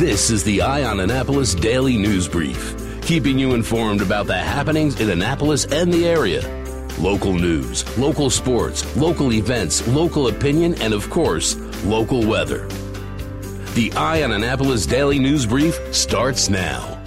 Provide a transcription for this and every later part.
This is the Eye on Annapolis Daily News Brief, keeping you informed about the happenings in Annapolis and the area. Local news, local sports, local events, local opinion, and of course, local weather. The Eye on Annapolis Daily News Brief starts now.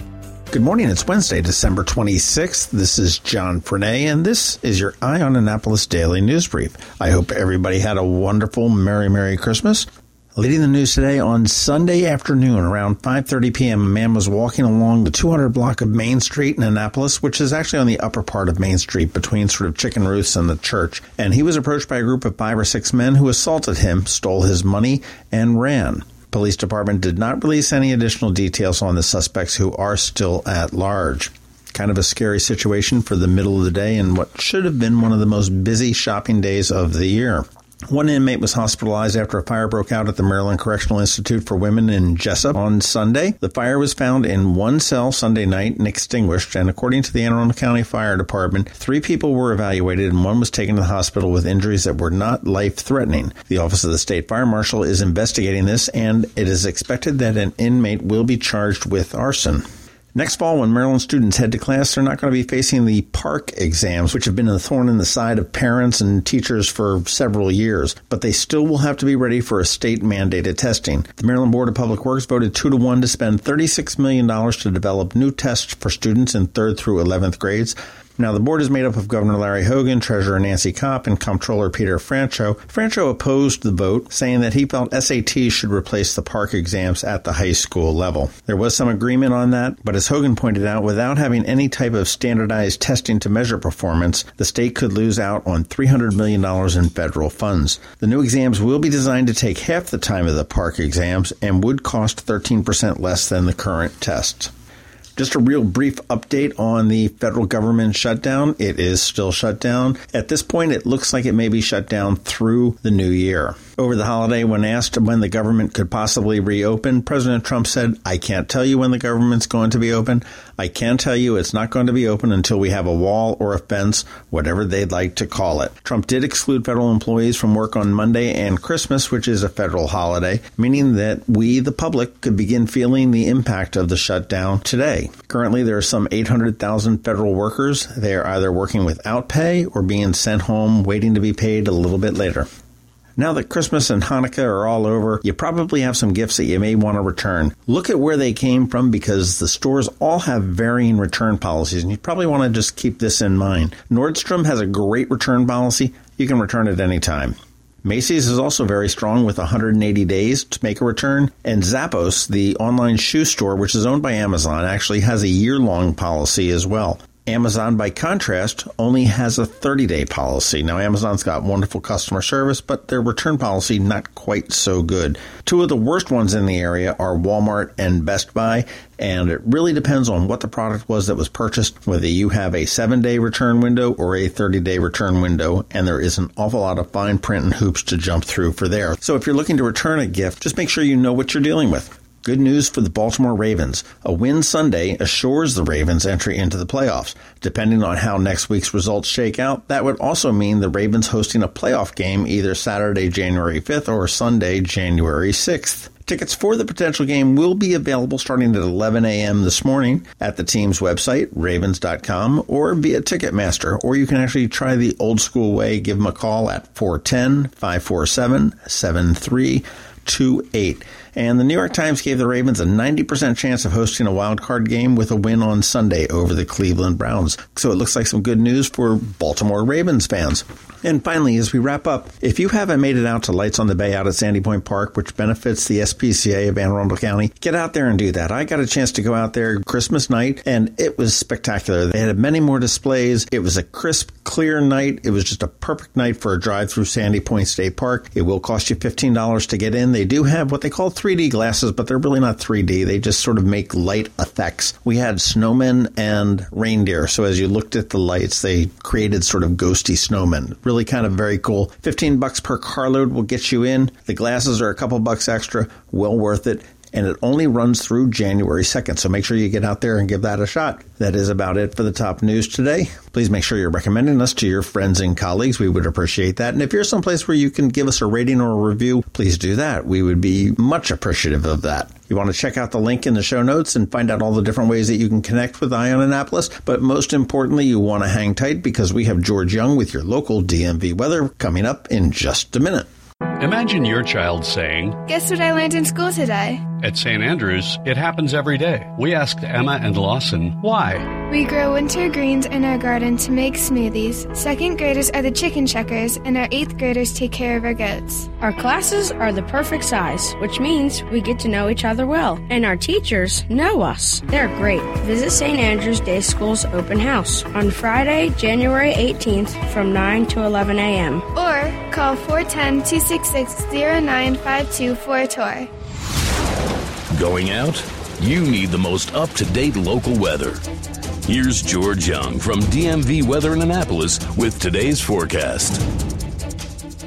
Good morning. It's Wednesday, December 26th. This is John Frenaye, and this is your Eye on Annapolis Daily News Brief. I hope everybody had a wonderful, Merry, Merry Christmas. Leading the news today on Sunday afternoon around 5:30 p.m. a man was walking along the 200 block of Main Street in Annapolis, which is actually on the upper part of Main Street between sort of Chick and Ruth's and the church. And he was approached by a group of 5 or 6 men who assaulted him, stole his money, and ran. Police department did not release any additional details on the suspects who are still at large kind of a scary situation for the middle of the day and what should have been one of the most busy shopping days of the year. One inmate was hospitalized after a fire broke out at the Maryland Correctional Institute for Women in Jessup on Sunday. The fire was found in one cell Sunday night and extinguished, and according to the Anne Arundel County Fire Department, three people were evaluated and one was taken to the hospital with injuries that were not life threatening. The Office of the State Fire Marshal is investigating this, and it is expected that an inmate will be charged with arson. Next fall, when Maryland students head to class, they're not going to be facing the PARCC exams, which have been a thorn in the side of parents and teachers for several years, but they still will have to be ready for a state mandated testing. The Maryland Board of Public Works voted 2 to 1 to spend $36 million to develop new tests for students in 3rd through 11th grades. Now, the board is made up of Governor Larry Hogan, Treasurer Nancy Kopp, and Comptroller Peter Franchot. Franchot opposed the vote, saying that he felt SAT should replace the PARCC exams at the high school level. There was some agreement on that, but as Hogan pointed out, without having any type of standardized testing to measure performance, the state could lose out on $300 million in federal funds. The new exams will be designed to take half the time of the PARCC exams and would cost 13% less than the current tests. Just a real brief update on the federal government shutdown. It is still shut down. At this point, it looks like it may be shut down through the new year. Over the holiday, when asked when the government could possibly reopen, President Trump said, I can't tell you when the government's going to be open. I can tell you it's not going to be open until we have a wall or a fence, whatever they'd like to call it. Trump did exclude federal employees from work on Monday and Christmas, which is a federal holiday, meaning that we, the public, could begin feeling the impact of the shutdown today. Currently, there are some 800,000 federal workers. They are either working without pay or being sent home waiting to be paid a little bit later. Now that Christmas and Hanukkah are all over, you probably have some gifts that you may want to return. Look at where they came from because the stores all have varying return policies, and you probably want to just keep this in mind. Nordstrom has a great return policy. You can return at any time. Macy's is also very strong with 180 days to make a return. And Zappos, the online shoe store, which is owned by Amazon, actually has a year long policy as well. Amazon, by contrast, only has a 30 day policy. Now, Amazon's got wonderful customer service, but their return policy not quite so good. Two of the worst ones in the area are Walmart and Best Buy, and it really depends on what the product was that was purchased, whether you have a seven day return window or a 30 day return window, and there is an awful lot of fine print and hoops to jump through for there. So if you're looking to return a gift, just make sure you know what you're dealing with. Good news for the Baltimore Ravens. A win Sunday assures the Ravens entry into the playoffs. Depending on how next week's results shake out, that would also mean the Ravens hosting a playoff game either Saturday, January 5th or Sunday, January 6th. Tickets for the potential game will be available starting at 11 a.m. this morning at the team's website, ravens.com, or via Ticketmaster. Or you can actually try the old school way. Give them a call at 410 547 7328. And the New York Times gave the Ravens a 90% chance of hosting a wild card game with a win on Sunday over the Cleveland Browns. So it looks like some good news for Baltimore Ravens fans. And finally, as we wrap up, if you haven't made it out to Lights on the Bay out at Sandy Point Park, which benefits the SPCA of Anne Arundel County, get out there and do that. I got a chance to go out there Christmas night, and it was spectacular. They had many more displays. It was a crisp, clear night. It was just a perfect night for a drive through Sandy Point State Park. It will cost you $15 to get in. They do have what they call 3D glasses, but they're really not 3D. They just sort of make light effects. We had snowmen and reindeer, so as you looked at the lights, they created sort of ghosty snowmen. Really kind of very cool. 15 bucks per carload will get you in. The glasses are a couple bucks extra. Well worth it. And it only runs through January 2nd. So make sure you get out there and give that a shot. That is about it for the top news today. Please make sure you're recommending us to your friends and colleagues. We would appreciate that. And if you're someplace where you can give us a rating or a review, please do that. We would be much appreciative of that. You want to check out the link in the show notes and find out all the different ways that you can connect with Eye on Annapolis. But most importantly, you want to hang tight because we have George Young with your local DMV weather coming up in just a minute. Imagine your child saying, Guess what I learned in school today? At St. Andrews, it happens every day. We asked Emma and Lawson why. We grow winter greens in our garden to make smoothies. Second graders are the chicken checkers, and our eighth graders take care of our goats. Our classes are the perfect size, which means we get to know each other well. And our teachers know us. They're great. Visit St. Andrews Day School's open house on Friday, January 18th from 9 to 11 a.m. Or call 410 266 0952 for a tour. Going out? You need the most up to date local weather. Here's George Young from DMV Weather in Annapolis with today's forecast.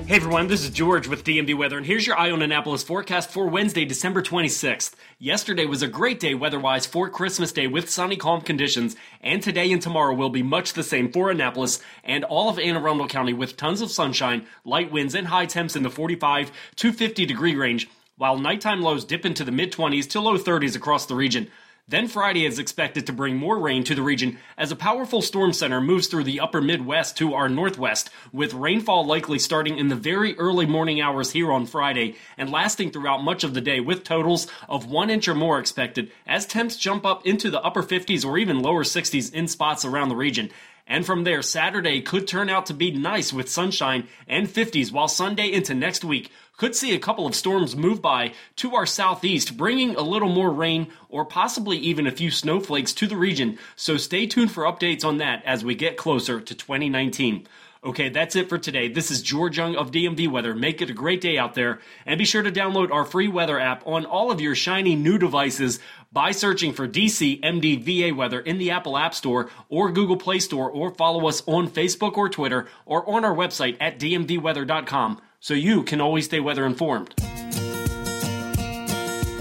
Hey everyone, this is George with DMV Weather, and here's your Eye on Annapolis forecast for Wednesday, December 26th. Yesterday was a great day weather-wise for Christmas Day with sunny, calm conditions, and today and tomorrow will be much the same for Annapolis and all of Anne Arundel County with tons of sunshine, light winds, and high temps in the 45 to 50 degree range while nighttime lows dip into the mid 20s to low 30s across the region. Then Friday is expected to bring more rain to the region as a powerful storm center moves through the upper Midwest to our northwest, with rainfall likely starting in the very early morning hours here on Friday and lasting throughout much of the day, with totals of 1 inch or more expected as temps jump up into the upper 50s or even lower 60s in spots around the region. And from there, Saturday could turn out to be nice with sunshine and 50s, while Sunday into next week could see a couple of storms move by to our southeast, bringing a little more rain or possibly even a few snowflakes to the region. So stay tuned for updates on that as we get closer to 2019. Okay, that's it for today. This is George Young of DMV Weather. Make it a great day out there. And be sure to download our free weather app on all of your shiny new devices by searching for DC MDVA Weather in the Apple App Store or Google Play Store or follow us on Facebook or Twitter or on our website at dmvweather.com so you can always stay weather informed.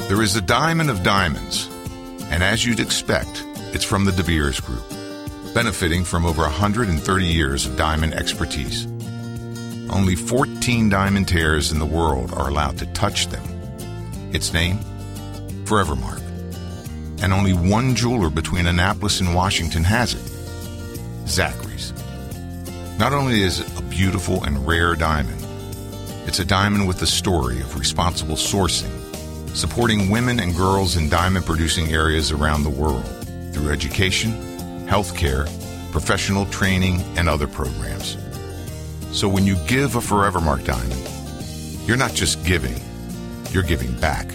There is a diamond of diamonds, and as you'd expect, it's from the De Beers Group, benefiting from over 130 years of diamond expertise. Only 14 diamantaires in the world are allowed to touch them. Its name? Forevermark. And only one jeweler between Annapolis and Washington has it Zachary's. Not only is it a beautiful and rare diamond, it's a diamond with a story of responsible sourcing, supporting women and girls in diamond producing areas around the world through education, healthcare, professional training, and other programs. So when you give a Forevermark diamond, you're not just giving, you're giving back.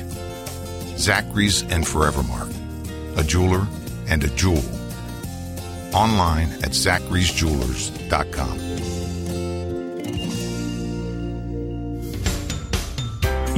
Zachary's and Forevermark, a jeweler and a jewel. Online at zacharysjewelers.com.